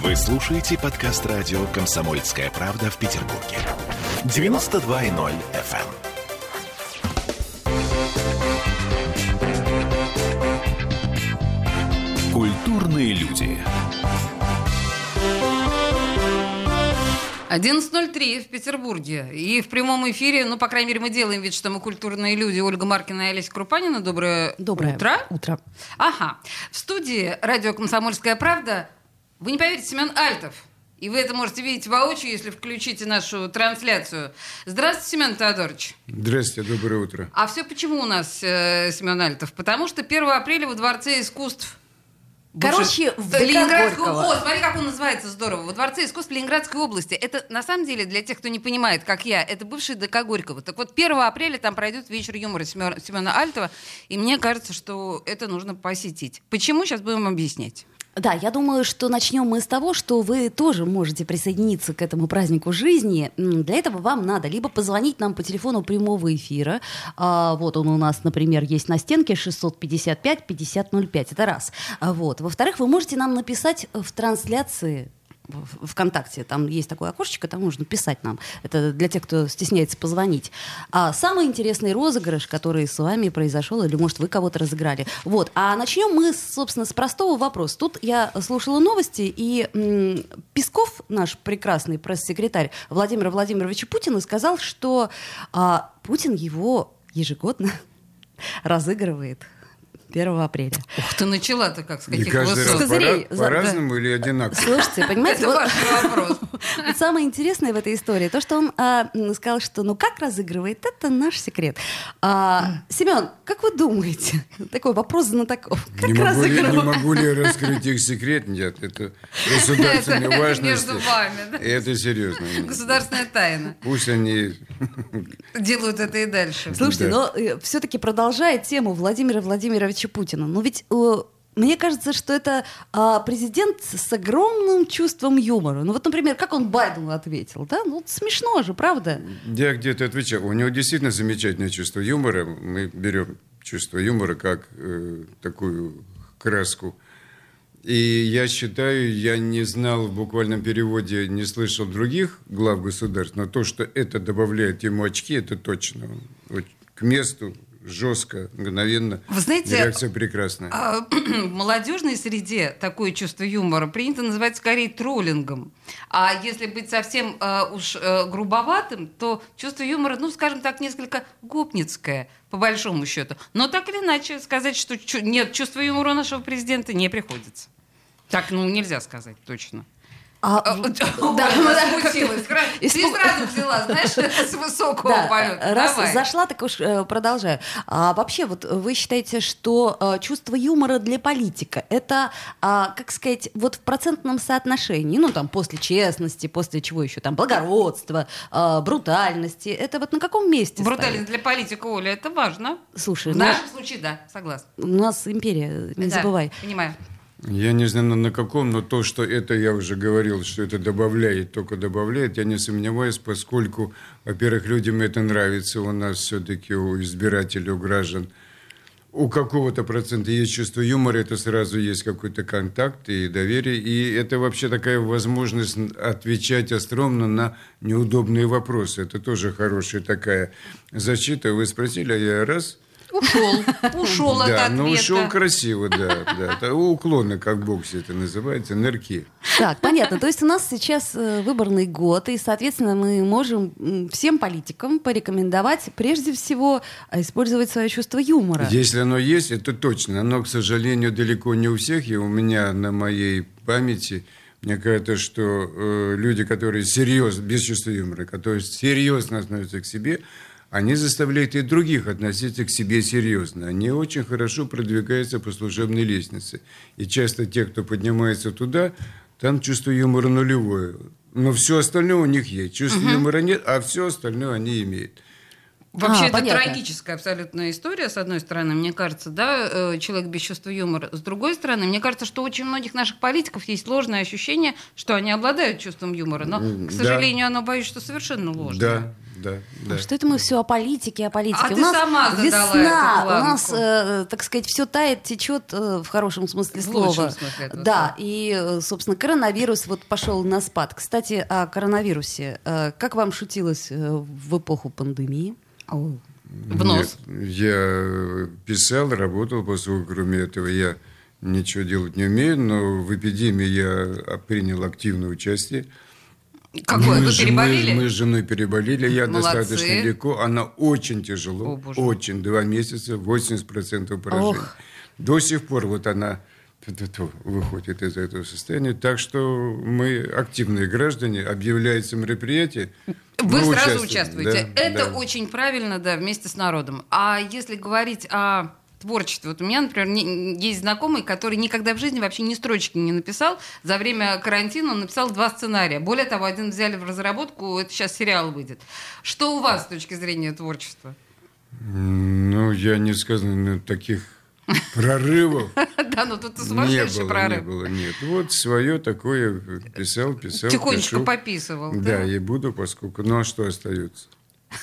Вы слушаете подкаст радио «Комсомольская правда» в Петербурге. 92.0 FM. Культурные люди. 11.03 в Петербурге. И в прямом эфире, ну, по крайней мере, мы делаем вид, что мы культурные люди. Ольга Маркина и Олеся Крупанина. Доброе, Доброе утро. утро. Ага. В студии радио «Комсомольская правда» вы не поверите, Семен Альтов. И вы это можете видеть воочию, если включите нашу трансляцию. Здравствуйте, Семен Теодорович. Здравствуйте, доброе утро. А все почему у нас э, Семен Альтов? Потому что 1 апреля во Дворце искусств Короче, в в Ленинградской Горького. О, смотри, как он называется здорово. Во Дворце искусств Ленинградской области. Это, на самом деле, для тех, кто не понимает, как я, это бывший ДК Горького. Так вот, 1 апреля там пройдет вечер юмора Семена, Семена Альтова, и мне кажется, что это нужно посетить. Почему? Сейчас будем объяснять. Да, я думаю, что начнем мы с того, что вы тоже можете присоединиться к этому празднику жизни. Для этого вам надо либо позвонить нам по телефону прямого эфира. А, вот он у нас, например, есть на стенке 655-5005. Это раз. А, вот. Во-вторых, вы можете нам написать в трансляции ВКонтакте, там есть такое окошечко, там можно писать нам. Это для тех, кто стесняется позвонить. А самый интересный розыгрыш, который с вами произошел, или, может, вы кого-то разыграли. Вот. А начнем мы, собственно, с простого вопроса. Тут я слушала новости, и м, Песков, наш прекрасный пресс-секретарь Владимира Владимировича Путина, сказал, что а, Путин его ежегодно разыгрывает 1 апреля. Ух ты, начала-то как, с И каких каждый высот. раз Козырей, по- за- по-разному или одинаково? Слушайте, понимаете, Это вот- ваш вопрос. Вот самое интересное в этой истории, то, что он а, сказал, что ну как разыгрывает, это наш секрет. А, Семен, как вы думаете? Такой вопрос знатоков. Как Не могу, ли, не могу ли раскрыть их секрет? Нет, это государственной Это важности. между вами, да? Это серьезно. Государственная тайна. Пусть они... Делают это и дальше. Слушайте, Да. но все-таки продолжая тему Владимира Владимировича Путина, ну ведь э, мне кажется, что это а, президент с огромным чувством юмора. Ну вот, например, как он Байдену ответил, да? Ну смешно же, правда? Я где-то отвечал. У него действительно замечательное чувство юмора. Мы берем чувство юмора как э, такую краску. И я считаю, я не знал в буквальном переводе, не слышал других глав государств, но то, что это добавляет ему очки, это точно. Вот к месту, жестко, мгновенно. Вы знаете, Реакция прекрасная. А, в молодежной среде такое чувство юмора принято называть скорее троллингом. А если быть совсем э, уж э, грубоватым, то чувство юмора, ну, скажем так, несколько гопницкое, по большому счету. Но так или иначе, сказать, что чу- нет чувства юмора нашего президента не приходится. Так, ну, нельзя сказать точно. А, А, Да, так смутилась. Ты Испуг- сразу взяла, знаешь, с высокого Да, полета. раз Давай. зашла, так уж э, продолжаю. А вообще, вот вы считаете, что э, чувство юмора для политика это, а, как сказать, вот в процентном соотношении, ну там после честности, после чего еще там благородства, а, брутальности, это вот на каком месте? Брутальность стоит? для политика, Оля, это важно. Слушай, В ну, нашем случае, да, согласна. у нас империя, не Да, забывай. Понимаю. Я не знаю, на- каком, но то, что это, я уже говорил, что это добавляет, только добавляет, я не сомневаюсь, поскольку, во-первых, людям это нравится, у нас все-таки у избирателей, у граждан, у какого-то процента есть чувство юмора, это сразу есть какой-то контакт и доверие, и это вообще такая возможность отвечать остромно на неудобные вопросы. Это тоже хорошая такая защита. Вы спросили, а я раз... Ушел. Ушел от Да, ответа. ну ушел красиво, да, да. Это уклоны, как в боксе это называется, нырки. Так, понятно. То есть у нас сейчас э, выборный год, и, соответственно, мы можем всем политикам порекомендовать прежде всего а, использовать свое чувство юмора. Если оно есть, это точно. Оно, к сожалению, далеко не у всех. И у меня на моей памяти, мне кажется, что э, люди, которые серьезно, без чувства юмора, которые серьезно относятся к себе, они заставляют и других относиться к себе серьезно. Они очень хорошо продвигаются по служебной лестнице. И часто те, кто поднимается туда, там чувство юмора нулевое. Но все остальное у них есть. Чувства юмора нет, а все остальное они имеют. Вообще, А, это понятно. трагическая абсолютная история, с одной стороны, мне кажется, да, э, человек без чувства юмора. С другой стороны, мне кажется, что у очень многих наших политиков есть ложное ощущение, что они обладают чувством юмора. Но, к да. сожалению, оно, боюсь, что совершенно ложное. Да, да, да. Что это мы все о политике, о политике? А у ты нас сама задала весна, эту у нас, э, так сказать, все тает, течет э, в хорошем смысле В слова. смысле этого да, слова. и, э, собственно, коронавирус вот пошел на спад. Кстати, о коронавирусе. Э, Как вам шутилось э, в эпоху пандемии? В нос. Нет, я писал, работал, поскольку кроме этого я ничего делать не умею, но в эпидемии я а, принял активное участие. Какое? мы, Вы с- переболели? Мы, мы с женой переболели, я Молодцы. достаточно легко. Она очень тяжело, О, боже. очень, два месяца, 80% поражений. Ох. До сих пор вот она выходит из этого состояния. Так что мы активные граждане, объявляется мероприятие. Вы сразу участвуем. участвуете. Да, Это да. очень правильно, да, вместе с народом. А если говорить о творчестве, вот у меня, например, не- есть знакомый, который никогда в жизни вообще ни строчки не написал. За время карантина он написал два сценария. Более того, один взяли в разработку, это сейчас сериал выйдет. Что у вас с точки зрения творчества? Ну, я не сказал, ну, таких прорывов Да, ну тут сумасшедший было, не прорыв. было, нет. Вот свое такое писал, писал, Тихонечко пописывал. Да, и буду, поскольку, ну а что остается?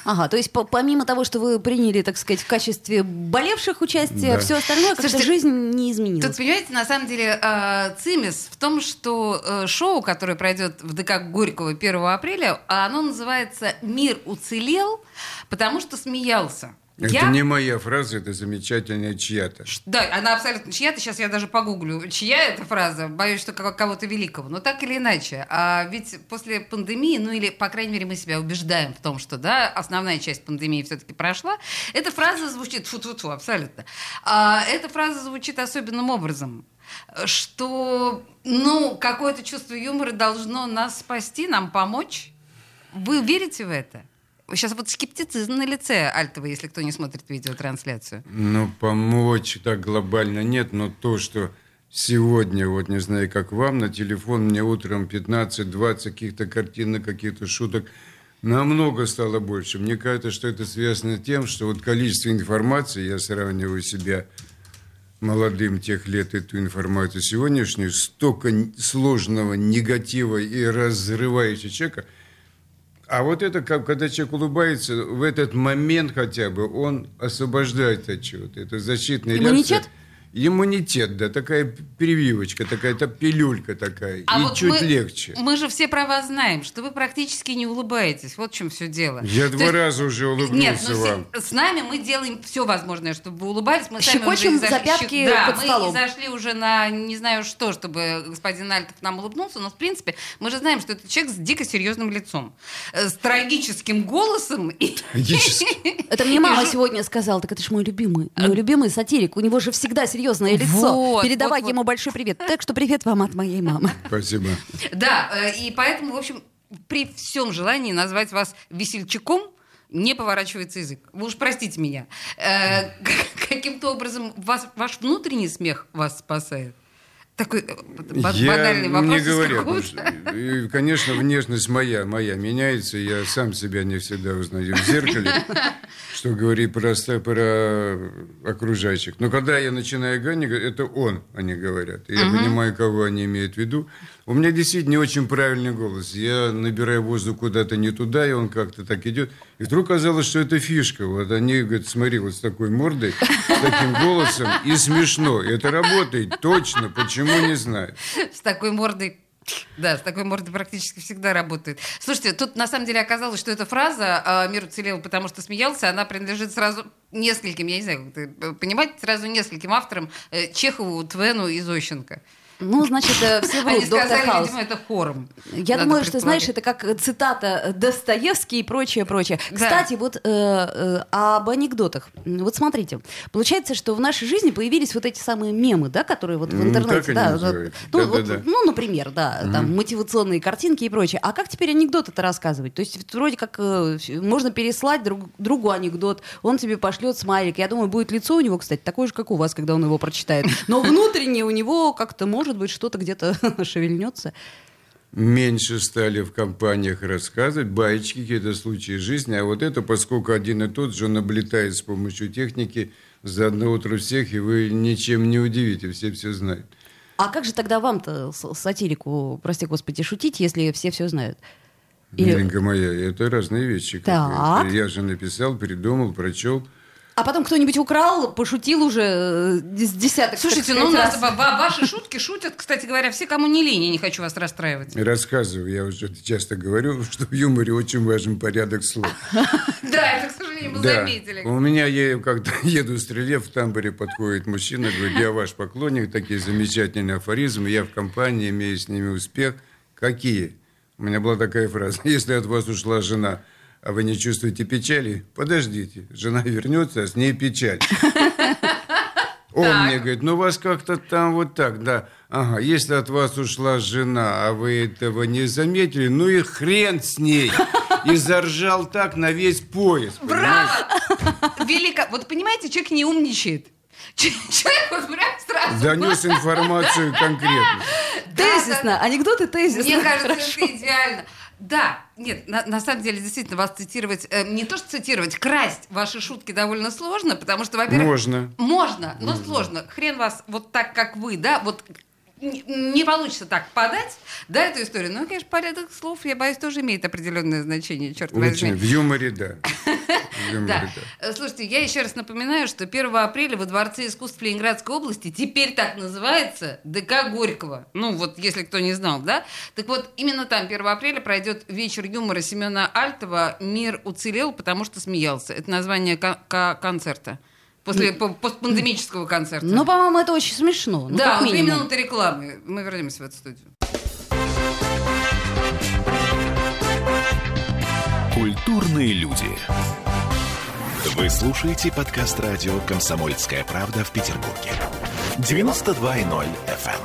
Ага, то есть по- помимо того, что вы приняли, так сказать, в качестве болевших участия, Да. все остальное, как-то Слушайте, жизнь не изменилась. Тут, понимаете, на самом деле э, цимис в том, что э, шоу, которое пройдет в ДК Горького 1 апреля, оно называется «Мир уцелел, потому что смеялся». Это Я- не моя фраза, это замечательная чья-то. Да, она абсолютно чья-то. Сейчас я даже погуглю, чья эта фраза. Боюсь, что кого-то великого. Но так или иначе. А ведь после пандемии, ну или, по крайней мере, мы себя убеждаем в том, что да, основная часть пандемии все-таки прошла, эта фраза звучит, фу-фу-фу, абсолютно. А, эта фраза звучит особенным образом что, ну, какое-то чувство юмора должно нас спасти, нам помочь. Вы верите в это? Сейчас вот скептицизм на лице Альтова, если кто не смотрит видеотрансляцию. Ну, помочь так глобально нет, но то, что сегодня, вот не знаю, как вам, на телефон мне утром 15-20 каких-то картинок, каких-то шуток, намного стало больше. Мне кажется, что это связано с тем, что вот количество информации, я сравниваю себя молодым тех лет эту информацию сегодняшнюю, столько сложного негатива и разрывающего человека. А вот это, как, когда человек улыбается, в этот момент хотя бы он освобождает от чего-то. Это защитная Иммунитет? реакция. Иммунитет, да, такая прививочка, такая-то пилюлька такая. А и вот чуть мы, легче. Мы же все про вас знаем, что вы практически не улыбаетесь. Вот в чем все дело. Я То два есть- раза уже улыбнулся Нет, ну, вам. с, с нами мы делаем все возможное, чтобы вы улыбались. Мы сами Щекочем уже и за заш- пятки щек- да, под мы столом. и зашли уже на не знаю что, чтобы господин Альтов нам улыбнулся, но в принципе мы же знаем, что это человек с дико серьезным лицом, э, с трагическим голосом Трагически. Это мне мама сегодня сказала, так это ж мой любимый, мой любимый сатирик. У него же всегда серьезное лицо. Вот, Передавай вот, вот. ему большой привет. Так что привет вам от моей мамы. Спасибо. Да, э, и поэтому, в общем, при всем желании назвать вас весельчаком не поворачивается язык. Вы уж простите меня. Э, Каким-то образом вас, ваш внутренний смех вас спасает? Такой э, Я банальный вопрос. не говорю, и, конечно, внешность моя, моя меняется, я сам себя не всегда узнаю в зеркале, что говорит просто про окружающих. Но когда я начинаю говорить, это он, они говорят. И я понимаю, кого они имеют в виду. У меня действительно не очень правильный голос. Я набираю воздух куда-то не туда, и он как-то так идет. И вдруг казалось, что это фишка. Вот они говорят, смотри, вот с такой мордой, с таким голосом, и смешно. И это работает точно, почему не знаю. С такой мордой да, с такой мордой практически всегда работает. Слушайте, тут на самом деле оказалось, что эта фраза а, «мир уцелел, потому что смеялся», она принадлежит сразу нескольким, я не знаю, как это понимать, сразу нескольким авторам э, Чехову, Твену и Зощенко. Ну, значит, э, все Они врут, доктор сказали, Хаус. видимо, это хором. Я Надо думаю, что, знаешь, это как цитата Достоевский и прочее, прочее. Да. Кстати, вот э, э, об анекдотах. Вот смотрите, получается, что в нашей жизни появились вот эти самые мемы, да, которые вот в Ну, интернете, они да, называются. ну, вот, ну, например, да, там мотивационные картинки и прочее. А как теперь анекдоты-то рассказывать? То есть вроде как э, можно переслать друг, другу анекдот, он тебе пошлет смайлик. Я думаю, будет лицо у него, кстати, такое же, как у вас, когда он его прочитает. Но внутренне у него как-то может быть что-то где-то шевельнется. меньше стали в компаниях рассказывать, баечки, какие-то случаи жизни, а вот это, поскольку один и тот же, он облетает с помощью техники за одно утро всех, и вы ничем не удивите, все все знают. А как же тогда вам-то, сатирику, прости господи, шутить, если все все знают? И- Миленькая моя, это разные вещи. Так. Я же написал, придумал, прочел. А потом кто-нибудь украл, пошутил уже э, с десяток. Слушайте, ну у нас ваши шутки шутят, кстати говоря, все, кому не лень, я не хочу вас расстраивать. Рассказываю, я уже часто говорю, что в юморе очень важен порядок слов. Да, это, к сожалению, мы Да. заметили. У меня, я когда еду в стреле, в тамбуре подходит мужчина, говорит, я ваш поклонник, такие замечательные афоризмы, я в компании, имею с ними успех. Какие? У меня была такая фраза, если от вас ушла жена, а вы не чувствуете печали, подождите, жена вернется, а с ней печаль. Он Так. мне говорит, ну у вас как-то там вот так, да. Ага, если от вас ушла жена, а вы этого не заметили, ну и хрен с ней. И заржал так на весь пояс. понимаешь? Браво! Велико. Вот понимаете, человек не умничает. Человек вот прям сразу... Донес информацию конкретно. Тезисно, анекдоты тезисно. Мне кажется, это идеально. Да, нет, на, на самом деле, действительно, вас цитировать, э, не то что цитировать, красть ваши шутки довольно сложно, потому что, во-первых... Можно. Можно, но сложно. Хрен вас вот так, как вы, да, вот не получится так подать, да, эту историю. Ну, конечно, порядок слов, я боюсь, тоже имеет определенное значение, черт Очень. возьми. В юморе, да. В юморе, Да. Э, Слушайте, я еще раз напоминаю, что 1 апреля во Дворце искусств Ленинградской области, теперь так называется, ДК Горького. Ну, вот если кто не знал, да? Так вот, именно там 1 апреля пройдет вечер юмора Семена Альтова «Мир уцелел, потому что смеялся». Это название кон- ко- концерта. После по- постпандемического концерта. Ну, по-моему, это очень смешно. Ну, да, две минуты рекламы. Мы вернемся в эту студию. Культурные люди. Вы слушаете подкаст радио «Комсомольская правда» в Петербурге. 92.0 FM.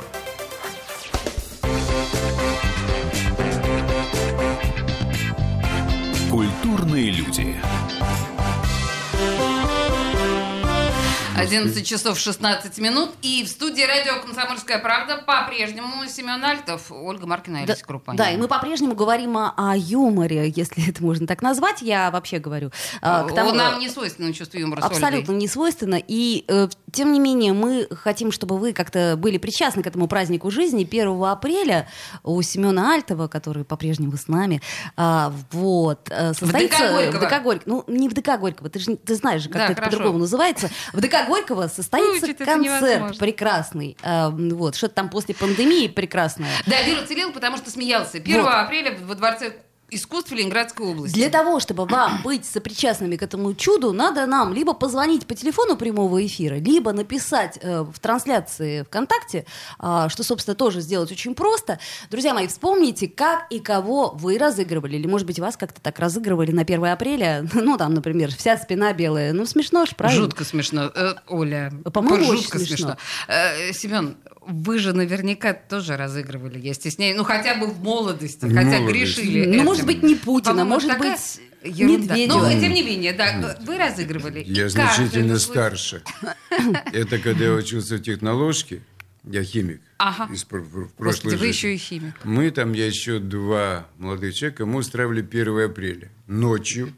Культурные люди. 11 часов 16 минут. И в студии радио «Комсомольская правда» по-прежнему Семен Альтов, Ольга Маркина и Да, Крупанина. да, и мы по-прежнему говорим о, о юморе, если это можно так назвать. Я вообще говорю. а, к тому- Нам не свойственно чувство юмора Абсолютно не свойственно. И э, тем не менее мы хотим, чтобы вы как-то были причастны к этому празднику жизни. 1 апреля у Семена Альтова, который по-прежнему с нами, а, вот, э, состоится... Горького. в ДК Горького. Ну, не в ДК Горького, ты, же, ты знаешь же, как Да, это по-другому называется. В ДК Горького состоится Учить это концерт прекрасный. А, вот, что-то там после пандемии прекрасное. Да, Вера уцелел, потому что смеялся. 1 Вот. апреля во Дворце искусств Ленинградской области. Для того, чтобы вам быть сопричастными к этому чуду, надо нам либо позвонить по телефону прямого эфира, либо написать э, в трансляции ВКонтакте, а, что, собственно, тоже сделать очень просто. Друзья мои, вспомните, как и кого вы разыгрывали. Или, может быть, вас как-то так разыгрывали на 1 апреля. Ну, там, например, вся спина белая. Ну, смешно ж, правильно? Жутко смешно. Э, Оля, По-моему, жутко смешно. Э, Семен, вы же наверняка тоже разыгрывали, я стесняюсь. Ну, хотя бы в молодости, В хотя молодости. грешили. Ну, этим. может быть, не Путина, По-моему, может такая быть, ерунда. Медведева. Ну, тем не менее, да, вы разыгрывали. И Я как значительно старше. Это когда я учился в техноложке, я химик. Ага. Из пр- пр- прошлой Господи, вы еще и химик. Мы там, я еще два молодых человека, мы устраивали 1 апреля. Ночью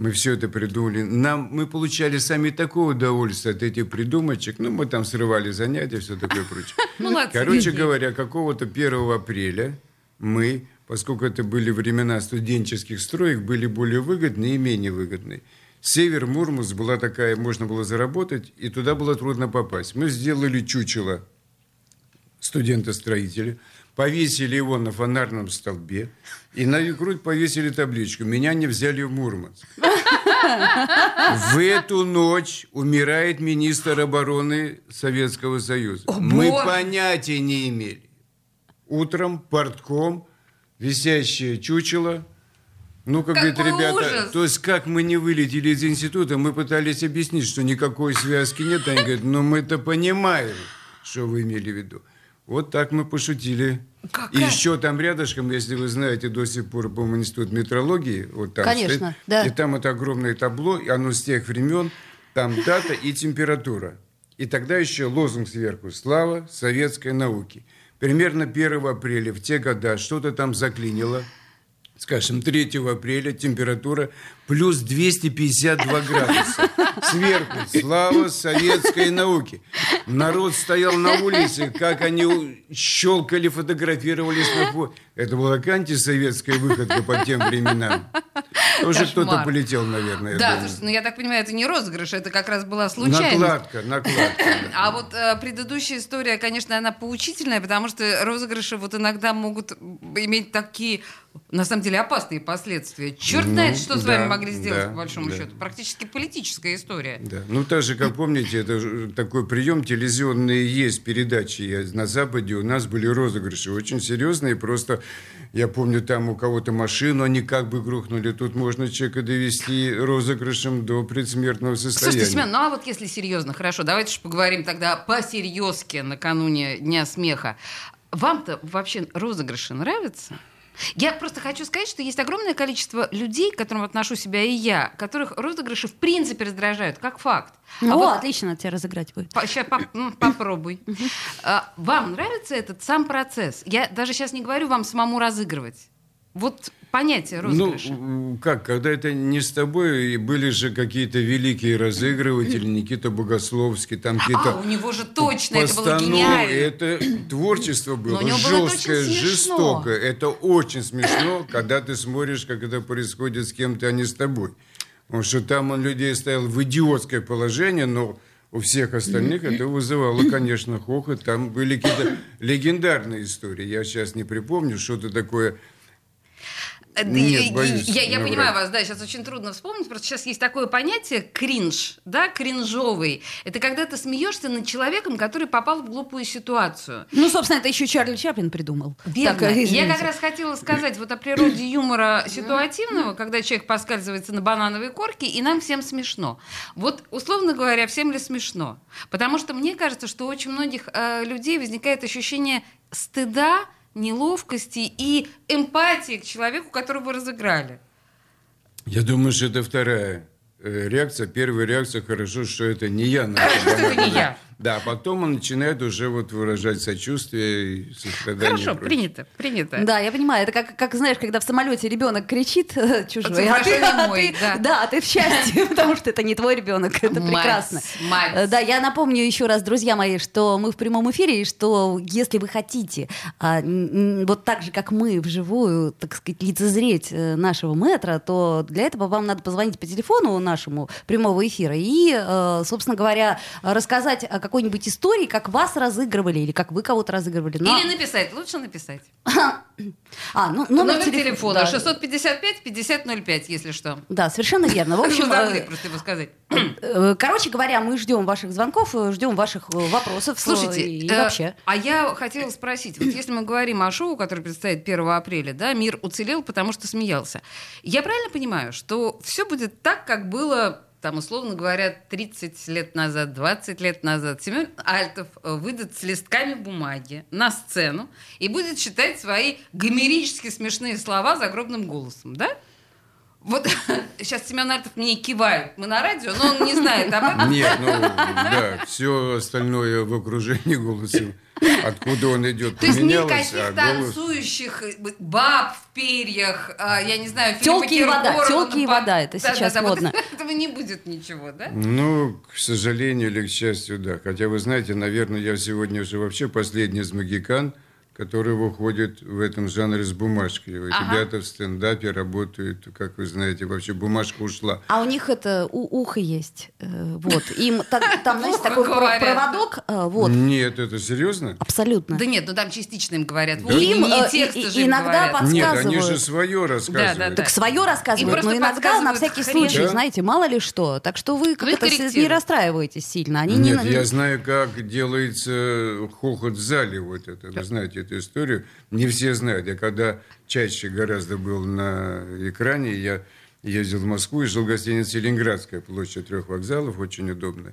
мы все это придумали. Нам, мы получали сами такое удовольствие от этих придумочек. Ну, мы там срывали занятия, все такое прочее. Короче говоря, какого-то 1 апреля мы, поскольку это были времена студенческих строек, были более выгодные и менее выгодные. Север Мурманск была такая, можно было заработать, и туда было трудно попасть. Мы сделали чучело студента-строителя, повесили его на фонарном столбе и на грудь повесили табличку «Меня не взяли в Мурманск». В эту ночь умирает министр обороны Советского Союза. О, Мы Боже! понятия не имели. Утром портком, висящее чучело. Ну, как говорит, Какой ребята, ужас! то есть как мы не вылетели из института, мы пытались объяснить, что никакой связки нет. Они говорят, ну мы-то понимаем, что вы имели в виду. Вот так мы пошутили. Какая? И еще там рядышком, если вы знаете, до сих пор, по-моему, институт метрологии, вот там Конечно, стоит, да. и там это огромное табло, и оно с тех времен, там дата и температура. И тогда еще лозунг сверху «Слава советской науке». Примерно 1 апреля в те года что-то там заклинило. Скажем, 3 апреля температура плюс 252 градуса. Сверху слава советской науки. Народ стоял на улице, как они щелкали, фотографировались на фото. Это была антисоветская выходка по тем временам. Тоже кто-то полетел, наверное. Да, слушай, ну я так понимаю, это не розыгрыш, это как раз была случайность. Накладка, накладка. А вот э, предыдущая история, конечно, она поучительная, потому что розыгрыши вот иногда могут иметь такие на самом деле опасные последствия. Черт ну, знает, что да, с вами могли сделать, да, по большому да. счету. Практически политическая история. Да. Ну, так же, как помните, это такой прием телевизионный есть передачи. На Западе у нас были розыгрыши очень серьезные. Просто я помню, там у кого-то машину они как бы грохнули. Тут можно человека довести розыгрышем до предсмертного состояния. Слушайте, Семен, ну а вот если серьезно, хорошо, давайте же поговорим тогда по-серьезке накануне Дня смеха. Вам-то вообще розыгрыши нравятся? Я просто хочу сказать, что есть огромное количество людей, к которым отношу себя и я, которых розыгрыши в принципе раздражают, как факт. Ну, а вот, отлично тебя разыграть будет. По, сейчас по, ну, попробуй. А, вам нравится этот сам процесс? Я даже сейчас не говорю вам самому разыгрывать. Вот понятие розыгрыша. Ну, как, когда это не с тобой, были же какие-то великие разыгрыватели, Никита Богословский, там какие-то... А, у него же точно, это было гениально. Это творчество было жесткое, жестокое. Это очень смешно, когда ты смотришь, как это происходит с кем-то, а не с тобой. Потому что там он людей ставил в идиотское положение, но у всех остальных это вызывало, конечно, хохот. Там были какие-то легендарные истории. Я сейчас не припомню, что-то такое Нет, боюсь, я, я понимаю вас, да, сейчас очень трудно вспомнить, просто сейчас есть такое понятие кринж, да, кринжовый. Это когда ты смеешься над человеком, который попал в глупую ситуацию. Ну, собственно, это еще Чарли Чаплин придумал. Верно. Так, я как раз хотела сказать вот о природе юмора ситуативного, когда человек поскальзывается на банановой корке, и нам всем смешно. Вот, условно говоря, всем ли смешно? Потому что мне кажется, что у очень многих э, людей возникает ощущение стыда, неловкости и эмпатии к человеку, которого разыграли? Я думаю, что это вторая э, реакция. Первая реакция, хорошо, что это не я. Хорошо, что это не я. Да, потом он начинает уже вот выражать сочувствие и сострадание. Хорошо, принято, принято. Да, я понимаю. Это как, как знаешь, когда в самолете ребенок кричит чужой, а ты, а мой, ты, да. да, ты в счастье, потому что это не твой ребенок, это мать, прекрасно. Мать. Э, да, я напомню еще раз, друзья мои, что мы в прямом эфире, и что если вы хотите а, вот так же, как мы, вживую, так сказать, лицезреть э, нашего метра, то для этого вам надо позвонить по телефону нашему прямого эфира и, э, собственно говоря, рассказать о какой-нибудь истории, как вас разыгрывали или как вы кого-то разыгрывали. Но... Или написать, лучше написать. А, ну, номер, номер телефона, телефона да. 655-5005, если что. Да, совершенно верно. В общем, забыли просто его сказать. Э, короче говоря, мы ждем ваших звонков, э, ждем ваших э, вопросов. Слушайте, и вообще. А я хотела спросить, вот если мы говорим о шоу, которое предстоит 1 апреля, да, мир уцелел, потому что смеялся. Я правильно понимаю, что все будет так, как было там, условно говоря, 30 лет назад, 20 лет назад Семен Альтов э, выйдет с листками бумаги на сцену и будет читать свои гомерически смешные слова загробным голосом, да? Вот сейчас Семен Альтов мне кивает. Мы на радио, но он не знает об этом. Нет, ну да, все остальное в окружении голоса Откуда он идет? То есть никаких а танцующих баб в перьях, а, я не знаю, Телки и вода, телки и вода, это сейчас модно. Этого не будет ничего, да? Ну, к сожалению или к счастью, да. Хотя, вы знаете, наверное, я сегодня уже вообще последний из магикан – который выходит в этом жанре с бумажкой. Ага. Ребята в стендапе работают, как вы знаете, вообще бумажка ушла. А у них это у, ухо есть. Э, вот. Им там, там знаете, такой проводок. Э, вот. Нет, это серьезно? Абсолютно. Да нет, ну там частично им говорят. Да? Им, не э, тексты же иногда подсказывают. Нет, они же свое рассказывают. Да, да, да. Так свое рассказывают, но иногда на всякий случай, да? знаете, мало ли что. Так что вы как-то не расстраиваетесь сильно. Они нет, не... я знаю, как делается хохот в зале вот это. Вы знаете, эту историю. Не все знают. Я когда чаще гораздо был на экране, я ездил в Москву и жил в гостинице «Ленинградская», площадь трех вокзалов, очень удобно.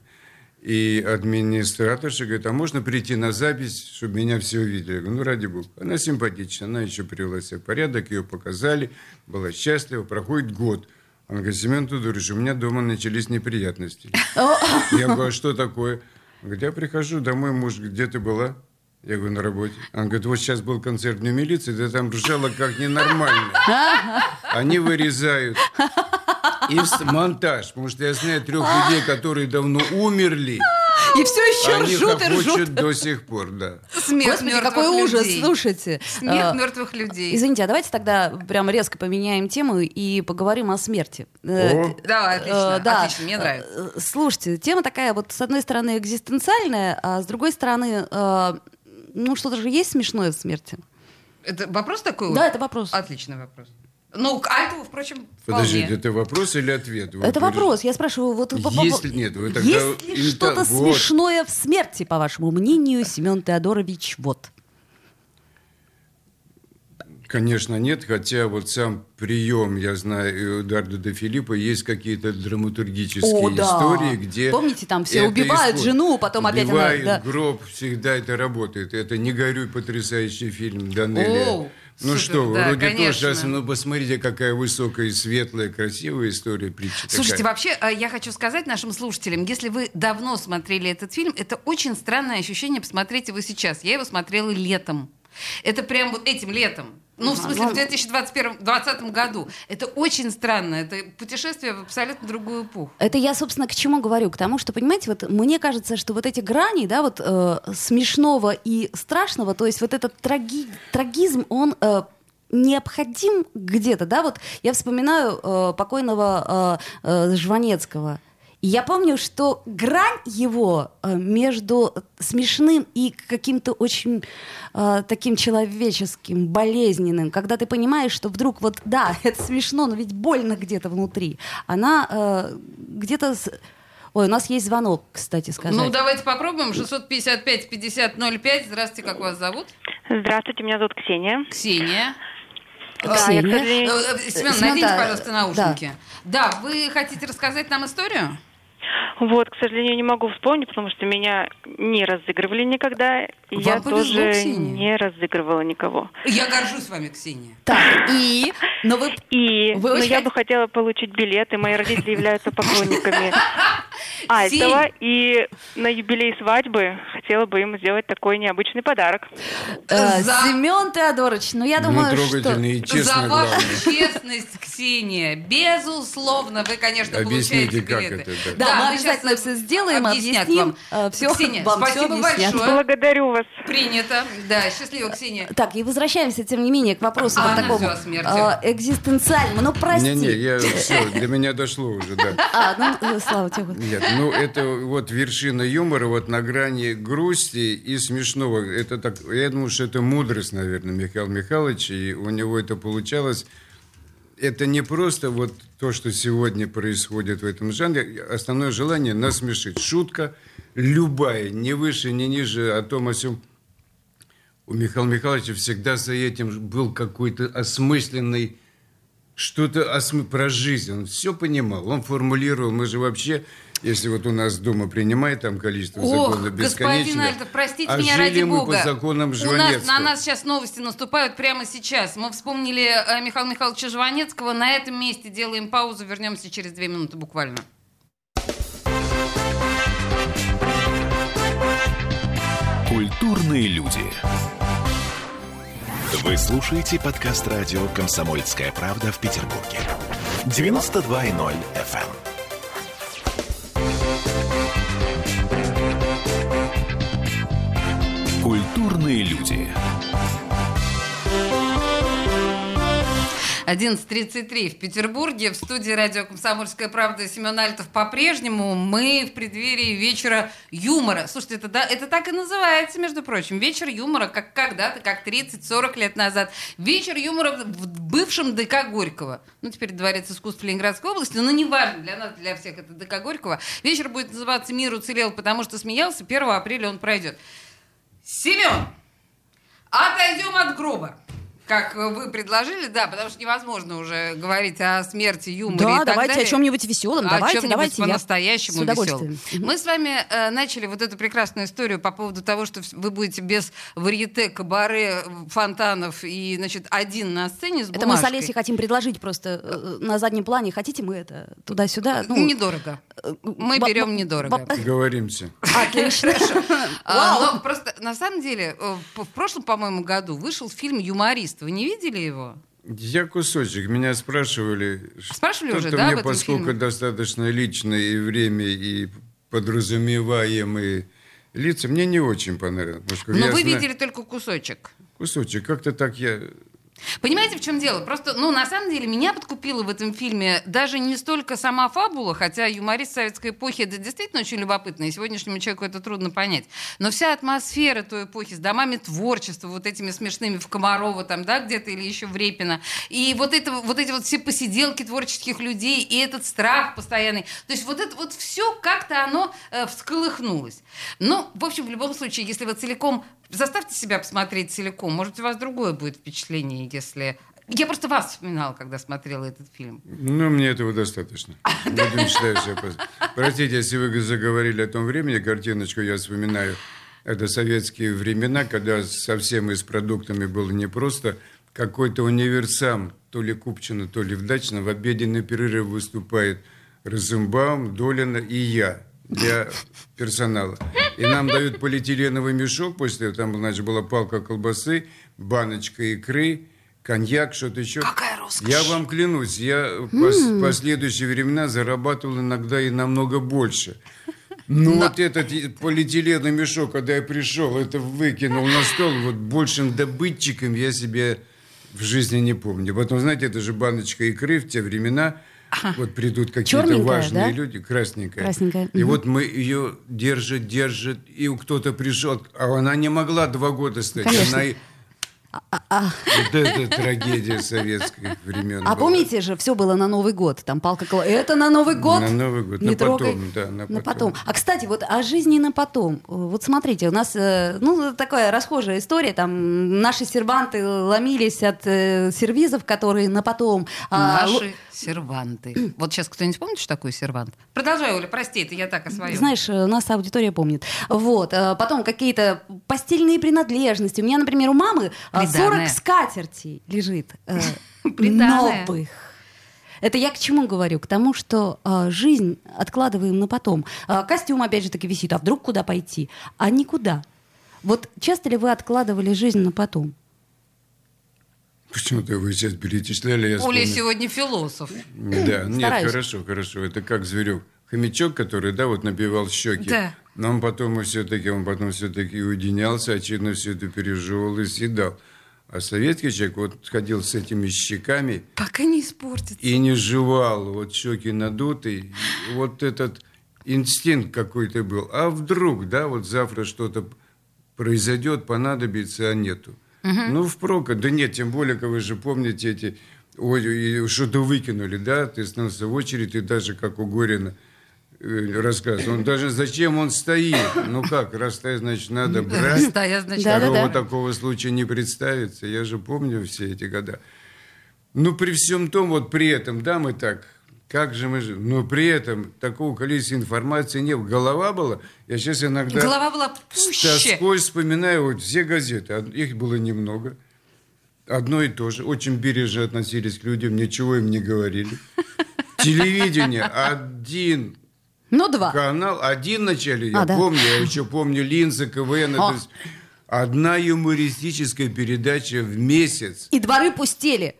И администраторша говорит, а можно прийти на запись, чтобы меня все увидели? Я говорю, ну, ради бога. Она симпатичная, она еще привела себя в порядок, ее показали, была счастлива, проходит год. Она говорит, Семен Тодорович, у меня дома начались неприятности. Я говорю, а что такое? Говорит, я прихожу домой, муж, где ты была? Я говорю, на работе. Он говорит, вот сейчас был концерт в милиции, ты там ржала как ненормально. Они вырезают. И монтаж, потому что я знаю трех людей, которые давно умерли. И все еще Они ржут и ржут. до сих пор, да. Смех Господи, мертвых какой ужас, людей. слушайте. Смех А, мертвых людей. Извините, а давайте тогда прямо резко поменяем тему и поговорим о смерти. Э, О. Отлично, Э, да. отлично, мне нравится. Э, Слушайте, тема такая вот с одной стороны экзистенциальная, а с другой стороны, ну что-то же есть смешное в смерти. Это вопрос такой? Да, это вопрос. Отличный вопрос. Ну, к Альтову, впрочем, Подождите, вполне. это вопрос или ответ? Вы Это говорите- вопрос. Я спрашиваю, вот по- по- Есть ли- нет, вы тогда есть ли что-то вот. смешное в смерти, по вашему мнению, Семен Теодорович? Вот. Конечно, нет, хотя вот сам прием, я знаю, Эдуарда де Филиппа есть какие-то драматургические О, да. истории, где... Помните, там все убивают исход- жену, потом опять она- Убивают да. гроб, всегда это работает. Это «Не горюй» потрясающий фильм Данелия. О, ну супер, что, да, вроде конечно. тоже сейчас, ну посмотрите, какая высокая, светлая, красивая история, притча Слушайте, такая. вообще, э, я хочу сказать нашим слушателям, если вы давно смотрели этот фильм, это очень странное ощущение посмотреть его сейчас. Я его смотрела летом. Это прям вот этим летом. Ну, в смысле, в 2021-2020 году. Это очень странно. Это путешествие в абсолютно другую эпоху. Это я, собственно, к чему говорю? К тому, что, понимаете, вот мне кажется, что вот эти грани, да, вот э, смешного и страшного, то есть вот этот траги- трагизм, он э, необходим где-то, да, вот я вспоминаю э, покойного э, э, Жванецкого. Я помню, что грань его э, между смешным и каким-то очень э, таким человеческим, болезненным, когда ты понимаешь, что вдруг вот да, это смешно, но ведь больно где-то внутри, она э, где-то... с- Ой, у нас есть звонок, кстати, сказать. Ну, давайте попробуем. 655-5005. Здравствуйте, как вас зовут? Здравствуйте, меня зовут Ксения. Ксения. Да, я, к Ксения. сожалению, Э, э, Семен, Семен, наденьте, да, пожалуйста, наушники. Да. вы хотите рассказать нам историю? Вот, к сожалению, не могу вспомнить, потому что меня не разыгрывали никогда, и Вам я повезло, тоже Ксения. не разыгрывала никого. Я горжусь вами, Ксения. Так, и... Но вы... И Вы но очень я бы хотела получить билеты. Мои родители являются поклонниками Альтова, и на юбилей свадьбы хотела бы им сделать такой необычный подарок. э, За- Семен Теодорович, ну я Ну, думаю, что... и честно, За вашу честность, Ксения. Безусловно, вы, конечно, Объясните, получаете как билеты. это, Да, мы мы обязательно все сделаем, объясним, вам. э, всё, Ксения, вам спасибо объяснят. большое. Благодарю вас. Принято. Да, счастливо, Ксения. Так, и возвращаемся, тем не менее, к вопросу А, вот ну такому э, экзистенциальному. Ну, прости. Не-не, я все, до меня дошло уже, да. А, ну, э, слава тебе. Нет, ну это вот вершина юмора, вот на грани грусти и смешного. Это так, я думаю, что это мудрость, наверное, Михаила Михайловича, и у него это получалось. Это не просто вот то, что сегодня происходит в этом жанре. Основное желание насмешить. Шутка любая, ни выше, ни ниже, о том, о сем. У Михаила Михайловича всегда за этим был какой-то осмысленный что-то осмы- про жизнь. Он все понимал, он формулировал. Мы же вообще, если вот у нас дома принимает там количество Ох, законов господин бесконечно, Альтов, простите а меня жили ради мы бога. по законам У нас, на нас сейчас новости наступают прямо сейчас. Мы вспомнили э, Михаила Михайловича Жванецкого. На этом месте делаем паузу. Вернемся через две минуты буквально. Культурные люди. Вы слушаете подкаст радио «Комсомольская правда» в Петербурге. 92.0 FM. Культурные люди. 11.33 в Петербурге. В студии радио «Комсомольская правда» Семен Альтов по-прежнему. Мы в преддверии вечера юмора. Слушайте, это, да, это так и называется, между прочим. Вечер юмора, как когда-то, как 30-40 лет назад. Вечер юмора в бывшем ДК Горького. Ну, теперь Дворец искусств Ленинградской области, но неважно, для нас, для всех это ДК Горького. Вечер будет называться «Мир уцелел, потому что смеялся». 1 апреля он пройдет. Семен, отойдем от гроба. Как вы предложили, да, потому что невозможно уже говорить о смерти, юморе Да, и так давайте далее. о чем-нибудь веселом. О давайте, чем-нибудь давайте. я по-настоящему с удовольствием. веселом. Мы с вами э, начали вот эту прекрасную историю по поводу того, что вы будете без варьете, кабаре, фонтанов и, значит, один на сцене с Это мы с. Олесей хотим предложить просто э, на заднем плане. Хотите мы это туда-сюда? Ну, Недорого. Мы ба- берем недорого. ба- Говоримся. Отлично. А, просто на самом деле э, в прошлом, по-моему, году вышел фильм «Юморист». Вы не видели его? Я кусочек. Меня спрашивали. Спрашивали уже, что-то да, мне, поскольку фильме? достаточно личное и время, и подразумеваемые лица, мне не очень понравилось. Но я вы знаю- видели только кусочек. Кусочек. Как-то так я... Понимаете, в чем дело? Просто, ну, на самом деле, меня подкупила в этом фильме даже не столько сама фабула, хотя юморист советской эпохи это действительно очень любопытно, и сегодняшнему человеку это трудно понять. Но вся атмосфера той эпохи с домами творчества, вот этими смешными в Комарова там, да, где-то, или еще в Репино, и вот, это, вот эти вот все посиделки творческих людей, и этот страх постоянный. То есть вот это вот все как-то оно э, всколыхнулось. Ну, в общем, в любом случае, если вы целиком заставьте себя посмотреть целиком. Может, у вас другое будет впечатление, если... Я просто вас вспоминала, когда смотрела этот фильм. Ну, мне этого достаточно. Будем считать, что я просто- Простите, если вы заговорили о том времени, картиночку я вспоминаю. Это советские времена, когда совсем и с продуктами было не просто какой-то универсам, то ли Купчино, то ли Вдачно, в обеденный перерыв выступает Розенбаум, Долина и я для персонала. И нам дают полиэтиленовый мешок после, там, значит, была палка колбасы, баночка икры, коньяк, что-то еще. Какая роскошь! Я вам клянусь, я в пос- последующие времена зарабатывал иногда и намного больше. Ну вот этот полиэтиленовый мешок, когда я пришел, это выкинул на стол, вот большим добытчиком я себя в жизни не помню. Потом, знаете, это же баночка икры в те времена, вот придут какие-то важные да? люди, красненькая. Красненькая, И мгм. вот мы ее держит, держит, и кто-то пришел, а она не могла два года стать. Конечно. Она и- Вот это трагедия советских времен. А была. помните же, все было на Новый год. Там палка кола. Это на Новый год. На Новый год, Не на трогай. потом, да, на На потом. потом. А кстати, вот о жизни на потом. Вот смотрите, у нас э, ну такая расхожая история. Там наши серванты ломились от э, сервизов, которые на потом. а, Наши серванты. Вот сейчас кто-нибудь помнит, что такое сервант? Продолжай, Оля, прости, это я так о своем. Знаешь, э, у нас аудитория помнит. Вот. э, Потом какие-то постельные принадлежности. У меня, например, у мамы э, 40 Приданое. скатертей лежит. э. Новых. Это я к чему говорю? К тому, что э, жизнь откладываем на потом. Э, костюм, опять же таки, висит. А вдруг куда пойти? А никуда. Вот часто ли вы откладывали жизнь на потом? Почему-то вы сейчас перечисляли, я Оля вспомнил. сегодня философ. Да, нет, Стараюсь. хорошо, хорошо. Это как Зверев. Хомячок, который, да, вот набивал щеки. Да. Но он потом все-таки, он потом все-таки уединялся, очевидно, все это пережевывал и съедал. А советский человек вот ходил с этими щеками Пока не испортится. и не жевал, вот щеки надуты. Вот этот инстинкт какой-то был. А вдруг, да, вот завтра что-то произойдет, понадобится, а нету. Ну, впрок, да нет, тем более, как вы же помните эти, ой, что-то выкинули, да, ты становился в очередь, и даже как у Горина э, рассказ, он даже зачем он стоит, ну как, раз стоит, значит, надо брать. Стоя, значит. Второго такого случая не представится. Я же помню все эти года. Ну, при всем том, вот при этом, да, мы так, как же мы же, но при этом такого количества информации нет. Голова была, я сейчас иногда Голова была с пуще. тоской вспоминаю вот все газеты, их было немного. Одно и то же. Очень бережно относились к людям, ничего им не говорили. Телевидение один Ну, два. канал, один вначале, я А, да. помню, я еще помню Линза, КВН, О. то есть одна юмористическая передача в месяц. И дворы пустели.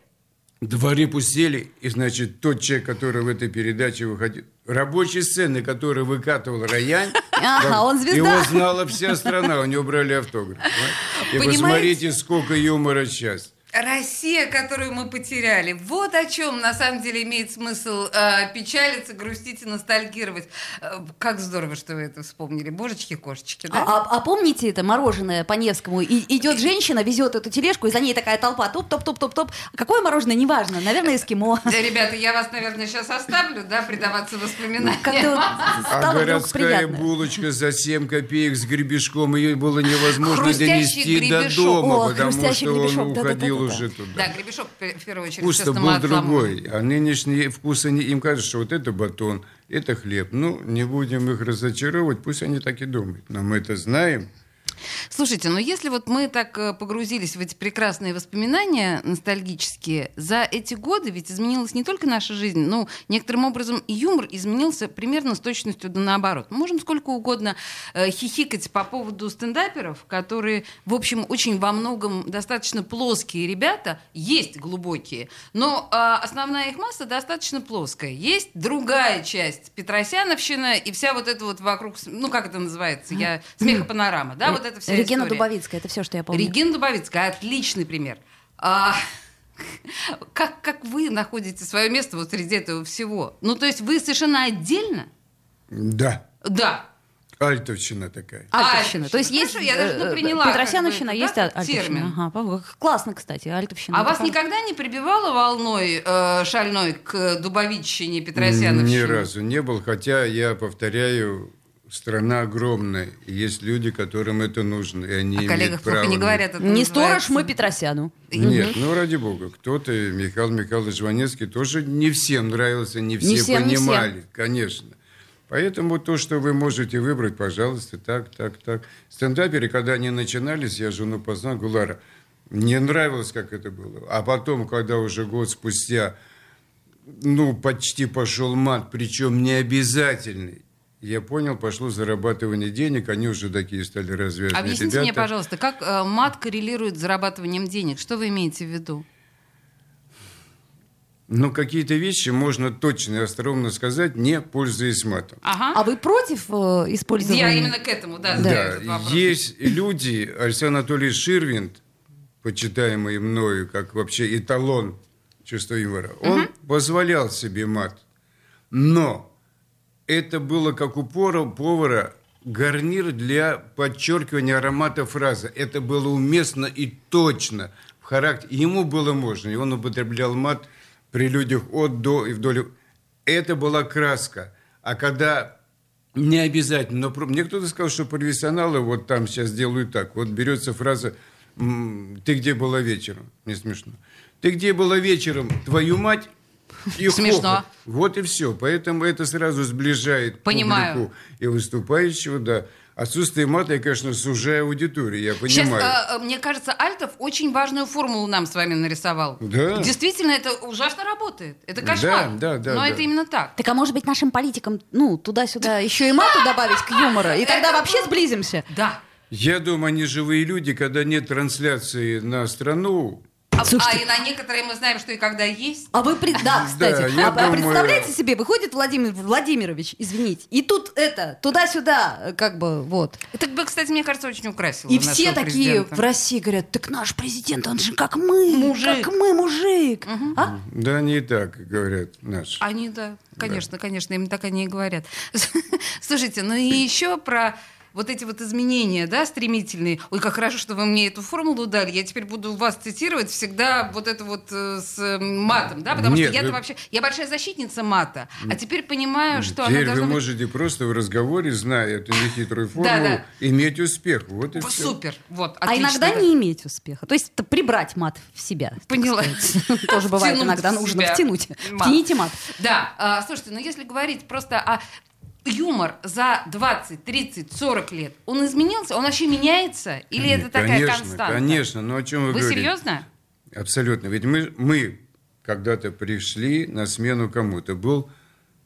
Дворы пустели, и, значит, тот человек, который в этой передаче выходил, рабочие сцены, которые выкатывал Роянь, Ага, он звезда. его знала вся страна, у него брали автограф. И Понимаете? посмотрите, сколько юмора сейчас. Россия, которую мы потеряли. Вот о чем на самом деле имеет смысл э, печалиться, грустить и ностальгировать. Э, как здорово, что вы это вспомнили. Божечки-кошечки, да? А, а- а помните это мороженое по Невскому? И, идет женщина, везет эту тележку, и за ней такая толпа. Топ-топ-топ-топ-топ. Какое мороженое, неважно. Наверное, эскимо. Да, ребята, я вас, наверное, сейчас оставлю, да, предаваться воспоминаниям. Вот А городская булочка за 7 копеек с гребешком, ее было невозможно донести до гребешок. дома, потому что он уходил был уже туда. Да, Гребешок в первую очередь. Вкус-то был другой. А нынешние вкусы, они- им кажется, что вот это батон, это хлеб. Ну, не будем их разочаровывать, пусть они так и думают. Но мы это знаем. Слушайте, ну если вот мы так э, погрузились в эти прекрасные воспоминания ностальгические, за эти годы ведь изменилась не только наша жизнь, но некоторым образом и юмор изменился примерно с точностью да наоборот. Мы можем сколько угодно э, хихикать по поводу стендаперов, которые, в общем, очень во многом достаточно плоские ребята, есть глубокие, но э, основная их масса достаточно плоская. Есть другая часть Петросяновщина и вся вот эта вот вокруг, ну как это называется, я смехопанорама, да, вот это вся Регина история. Дубовицкая, это все, что я помню. Регина Дубовицкая, отличный пример. А, как, как вы находите свое место вот среди этого всего? Ну, то есть вы совершенно отдельно? Да, Да. альтовщина такая. Альтовщина. То есть есть Хорошо, я даже, ну, э, приняла, как бы Петросяновщина, это, есть да, термин. Альтовщина. Ага, классно, кстати, Альтовщина. А вас Это никогда не прибивало волной э, шальной к Дубовичине Петросяновщине? Ни разу не был, хотя я повторяю, страна огромная, и есть люди, которым это нужно, и они О имеют коллегах право. плохо не говорят. это Не называется- сторож мы Петросяну. Нет, ну ради бога, кто-то, Михаил Михайлович Ванецкий, тоже не всем нравился, не все всем, не понимали, конечно. Поэтому то, что вы можете выбрать, пожалуйста, так, так, так. Стендаперы, когда они начинались, я жену познал, говорю, Лара, мне нравилось, как это было. А потом, когда уже год спустя, ну, почти пошел мат, причем не обязательный, я понял, пошло зарабатывание денег, они уже такие стали развязные Объясните ребята. мне, пожалуйста, как э, мат коррелирует с зарабатыванием денег? Что вы имеете в виду? Но какие-то вещи можно точно и остроумно сказать, не пользуясь матом. Ага. А вы против э, использования? Я именно к этому, да, этот вопрос. есть люди, Александр Анатольевич Ширвинд, почитаемый мною как вообще эталон чувства юмора, он позволял себе мат. Но это было как у повара гарнир для подчеркивания аромата фразы. Это было уместно и точно в характере. Ему было можно, и он употреблял мат при людях от, до и вдоль. Это была краска. А когда не обязательно, но мне кто-то сказал, что профессионалы вот там сейчас делают так. Вот берется фраза «Ты где была вечером?» Не смешно. «Ты где была вечером, твою мать?» И Смешно. хохот. Вот и все. Поэтому это сразу сближает Понимаю. публику и выступающего, да. Отсутствие мата, я, конечно, сужаю аудиторию, я Сейчас, понимаю. э, э, мне кажется, Альтов очень важную формулу нам с вами нарисовал. Да. Действительно, это ужасно работает. Это кошмар. Да, да, да, Но да. это именно так. Так а может быть нашим политикам, ну, туда-сюда еще и мату добавить к юмору, и тогда вообще сблизимся? Да. Я думаю, они живые люди, когда нет трансляции на страну, А, Слушайте. а и на некоторые мы знаем, что и когда есть. А вы, да, кстати, Да, а, думаю- представляете себе, выходит Владимир Владимирович, извините, и тут это, туда-сюда, как бы, вот. Это бы, кстати, мне кажется, очень украсило И все такие президента. в России говорят, так наш президент, он же как мы, Мужик. как мы, мужик. А? да, не так, говорят наши. Они, да, конечно, конечно, им так они и говорят. Слушайте, ну и еще про вот эти вот изменения, да, стремительные. Ой, как хорошо, что вы мне эту формулу дали. Я теперь буду вас цитировать всегда вот это вот э, с э, матом, да, потому Нет, что я-то вы- вообще, я большая защитница мата, а теперь понимаю, что она Теперь вы должна быть можете просто в разговоре, зная эту нехитрую формулу, Да, иметь успех. Вот и в- все. супер, вот, А иногда да. не иметь успеха. То есть прибрать мат в себя. Поняла. Тоже бывает иногда нужно втянуть. Втяните мат. Да, а, слушайте, ну если говорить просто о юмор за 20, 30, 40 лет, он изменился? Он вообще меняется? Или это такая конечно, константа? Конечно, но о чем вы, Вы говорите? серьезно? Абсолютно. Ведь мы, мы когда-то пришли на смену кому-то. Был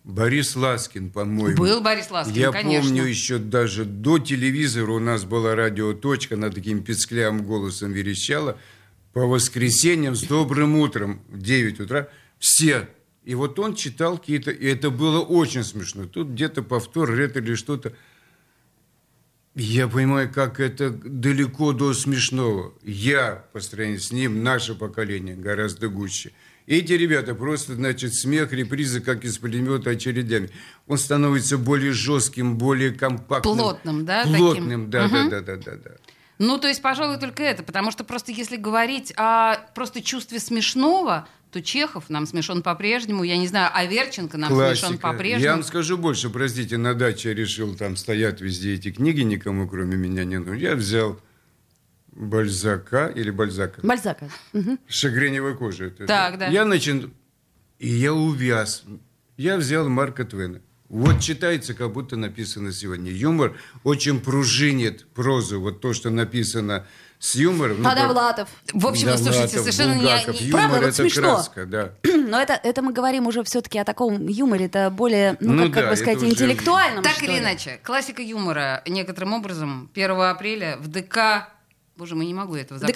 Борис Ласкин, по-моему. Был Борис Ласкин, Я конечно. помню еще даже до телевизора у нас была радиоточка, она таким песклявым голосом верещала. По воскресеньям с добрым утром в 9 утра все. И вот он читал какие-то... И это было очень смешно. Тут где-то повтор, ред или что-то. Я понимаю, как это далеко до смешного. Я, по сравнению с ним, наше поколение гораздо гуще. Эти ребята просто, значит, смех, репризы, как из пулемета очередями. Он становится более жестким, более компактным. Плотным, да, Плотным, таким? да, Мгм. да, да, да, да, да. Ну, то есть, пожалуй, только это. Потому что просто если говорить о просто чувстве смешного, то Чехов нам смешон по-прежнему. Я не знаю, Аверченко нам смешон Классика. по-прежнему. Я вам скажу больше, простите, на даче я решил, там стоят везде эти книги, никому кроме меня не нужно. Я взял Бальзака или Бальзака? Бальзака. Шагреневой кожи. это, Так, да. Я начал... И я увяз. Я взял Марка Твена. Вот читается, как будто написано сегодня. Юмор очень пружинит прозу. Вот то, что написано с юмором. ну, как- Довлатов. В общем, Довлатов, слушайте, совершенно не- Булгаков. не... Юмор Правда, вот это смешно. краска, да. Но это, это мы говорим уже все-таки о таком юморе, это более, ну, Ну как, как да, бы это сказать, уже- интеллектуальном, Так что или ли. иначе, классика юмора некоторым образом 1 апреля в ДК Боже мой, не могу этого запомнить.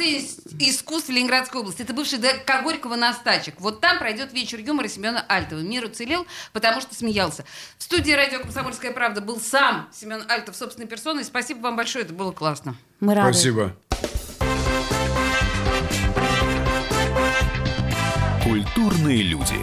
Ис- искусств Ленинградской области. Это бывший ДК Горького на Стачек. Вот там пройдет вечер юмора Семена Альтова. Мир уцелел, потому что смеялся. В студии радио «Комсомольская правда» был сам Семен Альтов собственной персоной. Спасибо вам большое, это было классно. Мы рады. Спасибо. Культурные люди.